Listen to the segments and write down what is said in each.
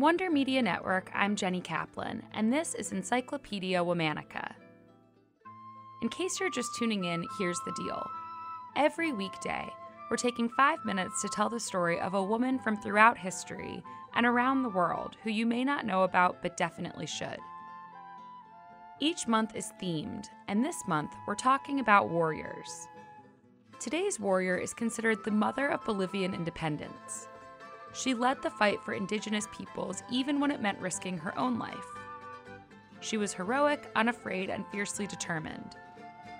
Wonder Media Network, I'm Jenny Kaplan, and this is Encyclopedia Womanica. In case you're just tuning in, here's the deal. Every weekday, we're taking five minutes to tell the story of a woman from throughout history and around the world who you may not know about but definitely should. Each month is themed, and this month we're talking about warriors. Today's warrior is considered the mother of Bolivian independence. She led the fight for indigenous peoples even when it meant risking her own life. She was heroic, unafraid, and fiercely determined.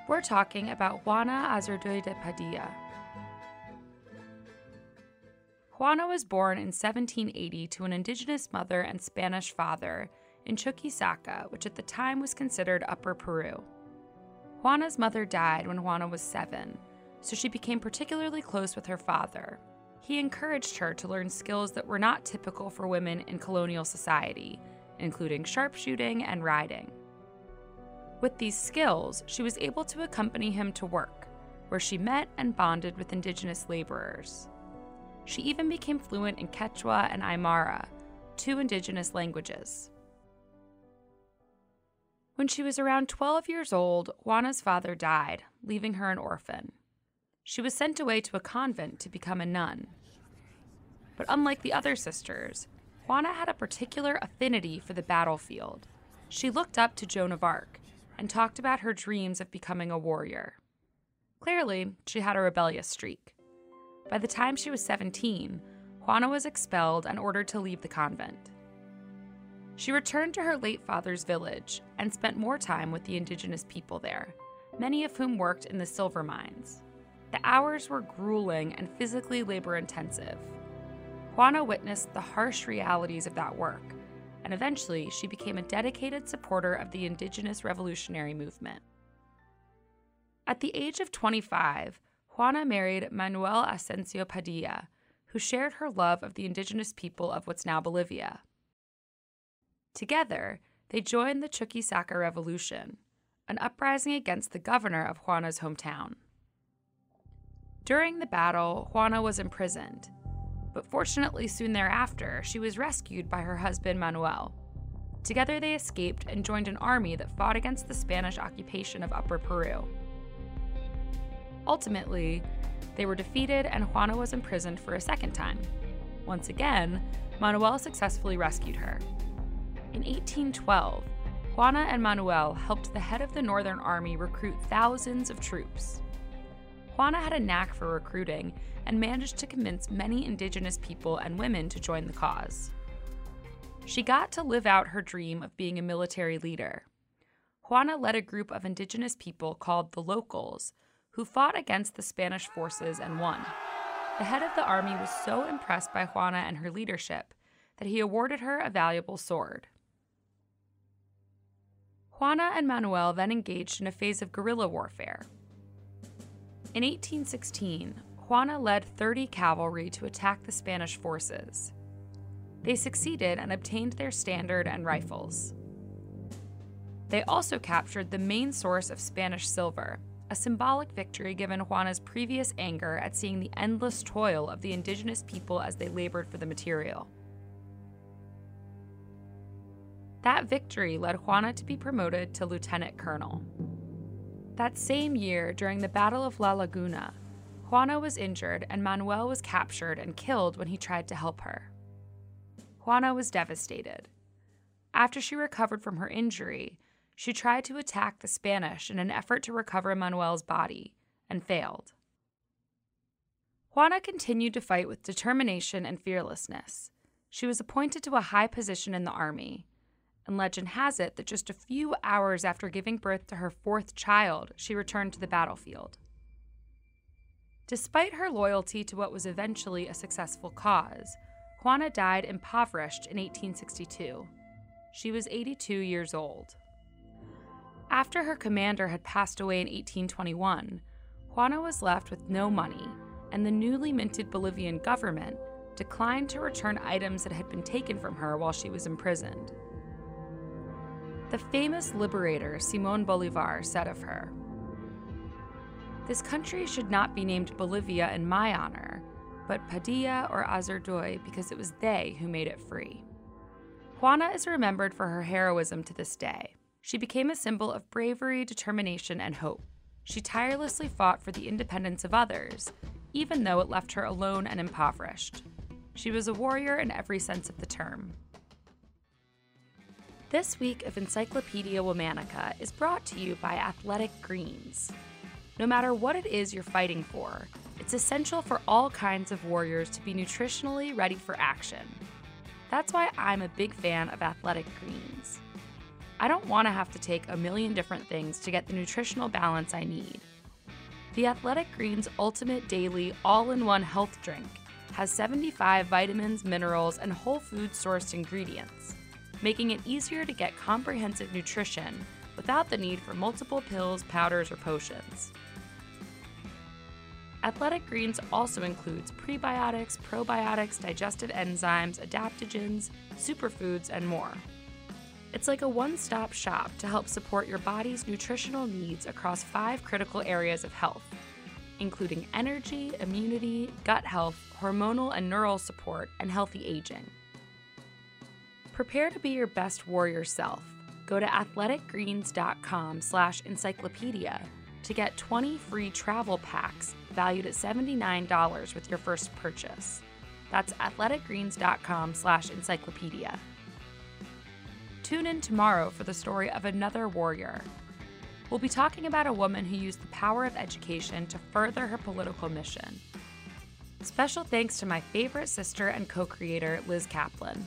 We're talking about Juana Azurduy de Padilla. Juana was born in 1780 to an indigenous mother and Spanish father in Chuquisaca, which at the time was considered Upper Peru. Juana's mother died when Juana was seven, so she became particularly close with her father. He encouraged her to learn skills that were not typical for women in colonial society, including sharpshooting and riding. With these skills, she was able to accompany him to work, where she met and bonded with indigenous laborers. She even became fluent in Quechua and Aymara, two indigenous languages. When she was around 12 years old, Juana's father died, leaving her an orphan. She was sent away to a convent to become a nun. But unlike the other sisters, Juana had a particular affinity for the battlefield. She looked up to Joan of Arc and talked about her dreams of becoming a warrior. Clearly, she had a rebellious streak. By the time she was 17, Juana was expelled and ordered to leave the convent. She returned to her late father's village and spent more time with the indigenous people there, many of whom worked in the silver mines. The hours were grueling and physically labor intensive. Juana witnessed the harsh realities of that work, and eventually she became a dedicated supporter of the indigenous revolutionary movement. At the age of 25, Juana married Manuel Asensio Padilla, who shared her love of the indigenous people of what's now Bolivia. Together, they joined the Chuquisaca Revolution, an uprising against the governor of Juana's hometown. During the battle, Juana was imprisoned, but fortunately, soon thereafter, she was rescued by her husband Manuel. Together, they escaped and joined an army that fought against the Spanish occupation of Upper Peru. Ultimately, they were defeated and Juana was imprisoned for a second time. Once again, Manuel successfully rescued her. In 1812, Juana and Manuel helped the head of the Northern Army recruit thousands of troops. Juana had a knack for recruiting and managed to convince many indigenous people and women to join the cause. She got to live out her dream of being a military leader. Juana led a group of indigenous people called the Locals, who fought against the Spanish forces and won. The head of the army was so impressed by Juana and her leadership that he awarded her a valuable sword. Juana and Manuel then engaged in a phase of guerrilla warfare. In 1816, Juana led 30 cavalry to attack the Spanish forces. They succeeded and obtained their standard and rifles. They also captured the main source of Spanish silver, a symbolic victory given Juana's previous anger at seeing the endless toil of the indigenous people as they labored for the material. That victory led Juana to be promoted to lieutenant colonel. That same year, during the Battle of La Laguna, Juana was injured and Manuel was captured and killed when he tried to help her. Juana was devastated. After she recovered from her injury, she tried to attack the Spanish in an effort to recover Manuel's body and failed. Juana continued to fight with determination and fearlessness. She was appointed to a high position in the army, and legend has it that just a few hours after giving birth to her fourth child, she returned to the battlefield. Despite her loyalty to what was eventually a successful cause, Juana died impoverished in 1862. She was 82 years old. After her commander had passed away in 1821, Juana was left with no money, and the newly minted Bolivian government declined to return items that had been taken from her while she was imprisoned. The famous liberator Simon Bolivar said of her This country should not be named Bolivia in my honor, but Padilla or Azurduy because it was they who made it free. Juana is remembered for her heroism to this day. She became a symbol of bravery, determination, and hope. She tirelessly fought for the independence of others, even though it left her alone and impoverished. She was a warrior in every sense of the term. This week of Encyclopedia Womanica is brought to you by Athletic Greens. No matter what it is you're fighting for, it's essential for all kinds of warriors to be nutritionally ready for action. That's why I'm a big fan of Athletic Greens. I don't want to have to take a million different things to get the nutritional balance I need. The Athletic Greens Ultimate Daily All in One Health Drink has 75 vitamins, minerals, and whole food sourced ingredients making it easier to get comprehensive nutrition without the need for multiple pills, powders, or potions. Athletic Greens also includes prebiotics, probiotics, digestive enzymes, adaptogens, superfoods, and more. It's like a one stop shop to help support your body's nutritional needs across five critical areas of health, including energy, immunity, gut health, hormonal and neural support, and healthy aging. Prepare to be your best warrior self. Go to athleticgreens.com slash encyclopedia to get 20 free travel packs valued at $79 with your first purchase. That's athleticgreens.com slash encyclopedia. Tune in tomorrow for the story of another warrior. We'll be talking about a woman who used the power of education to further her political mission. Special thanks to my favorite sister and co creator, Liz Kaplan.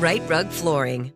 Rite Rug Flooring.